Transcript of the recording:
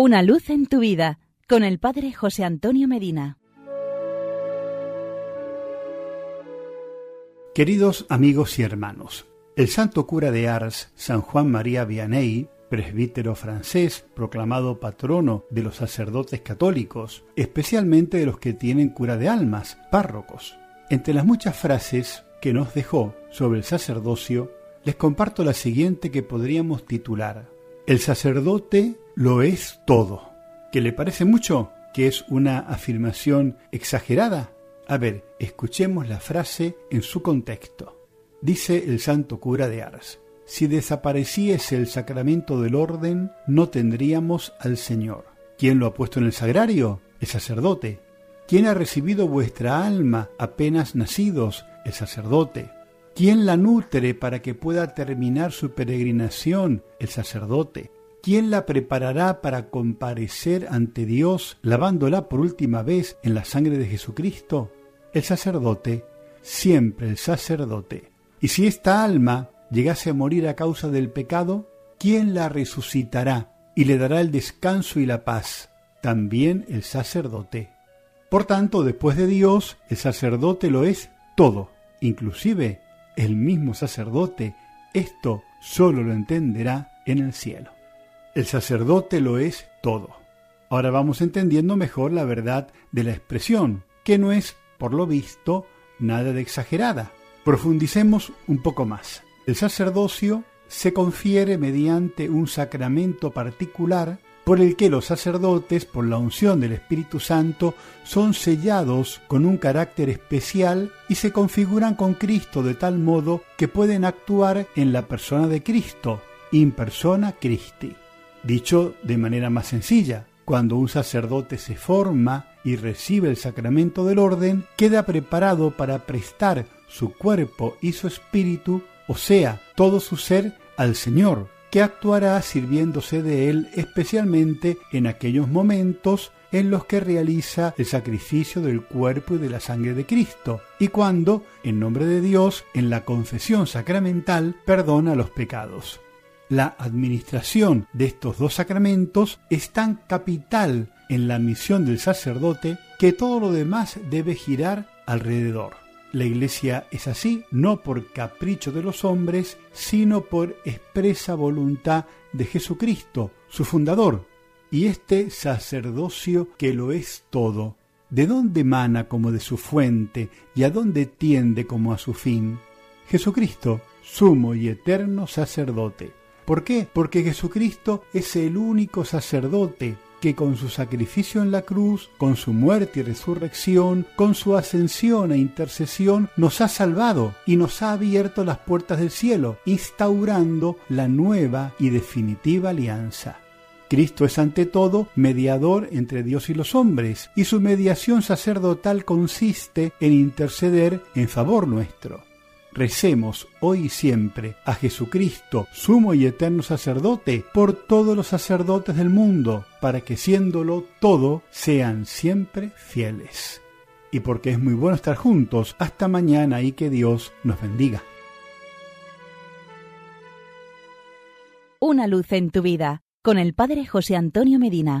Una luz en tu vida con el Padre José Antonio Medina. Queridos amigos y hermanos, el santo cura de Ars, San Juan María Vianney, presbítero francés, proclamado patrono de los sacerdotes católicos, especialmente de los que tienen cura de almas, párrocos. Entre las muchas frases que nos dejó sobre el sacerdocio, les comparto la siguiente que podríamos titular El sacerdote lo es todo. ¿Que le parece mucho? ¿Que es una afirmación exagerada? A ver, escuchemos la frase en su contexto. Dice el santo cura de Ars, si desapareciese el sacramento del orden, no tendríamos al Señor. ¿Quién lo ha puesto en el sagrario? El sacerdote. ¿Quién ha recibido vuestra alma apenas nacidos? El sacerdote. ¿Quién la nutre para que pueda terminar su peregrinación? El sacerdote. ¿Quién la preparará para comparecer ante Dios lavándola por última vez en la sangre de Jesucristo? El sacerdote, siempre el sacerdote. Y si esta alma llegase a morir a causa del pecado, ¿quién la resucitará y le dará el descanso y la paz? También el sacerdote. Por tanto, después de Dios, el sacerdote lo es todo, inclusive el mismo sacerdote. Esto solo lo entenderá en el cielo. El sacerdote lo es todo. Ahora vamos entendiendo mejor la verdad de la expresión, que no es, por lo visto, nada de exagerada. Profundicemos un poco más. El sacerdocio se confiere mediante un sacramento particular por el que los sacerdotes, por la unción del Espíritu Santo, son sellados con un carácter especial y se configuran con Cristo de tal modo que pueden actuar en la persona de Cristo, in persona Christi. Dicho de manera más sencilla, cuando un sacerdote se forma y recibe el sacramento del orden, queda preparado para prestar su cuerpo y su espíritu, o sea, todo su ser, al Señor, que actuará sirviéndose de él especialmente en aquellos momentos en los que realiza el sacrificio del cuerpo y de la sangre de Cristo, y cuando, en nombre de Dios, en la confesión sacramental, perdona los pecados. La administración de estos dos sacramentos es tan capital en la misión del sacerdote que todo lo demás debe girar alrededor. La Iglesia es así no por capricho de los hombres, sino por expresa voluntad de Jesucristo, su fundador, y este sacerdocio que lo es todo. ¿De dónde emana como de su fuente y a dónde tiende como a su fin? Jesucristo, sumo y eterno sacerdote. ¿Por qué? Porque Jesucristo es el único sacerdote que con su sacrificio en la cruz, con su muerte y resurrección, con su ascensión e intercesión, nos ha salvado y nos ha abierto las puertas del cielo, instaurando la nueva y definitiva alianza. Cristo es ante todo mediador entre Dios y los hombres, y su mediación sacerdotal consiste en interceder en favor nuestro. Recemos hoy y siempre a Jesucristo, sumo y eterno sacerdote, por todos los sacerdotes del mundo, para que siéndolo todo, sean siempre fieles. Y porque es muy bueno estar juntos, hasta mañana y que Dios nos bendiga. Una luz en tu vida, con el Padre José Antonio Medina.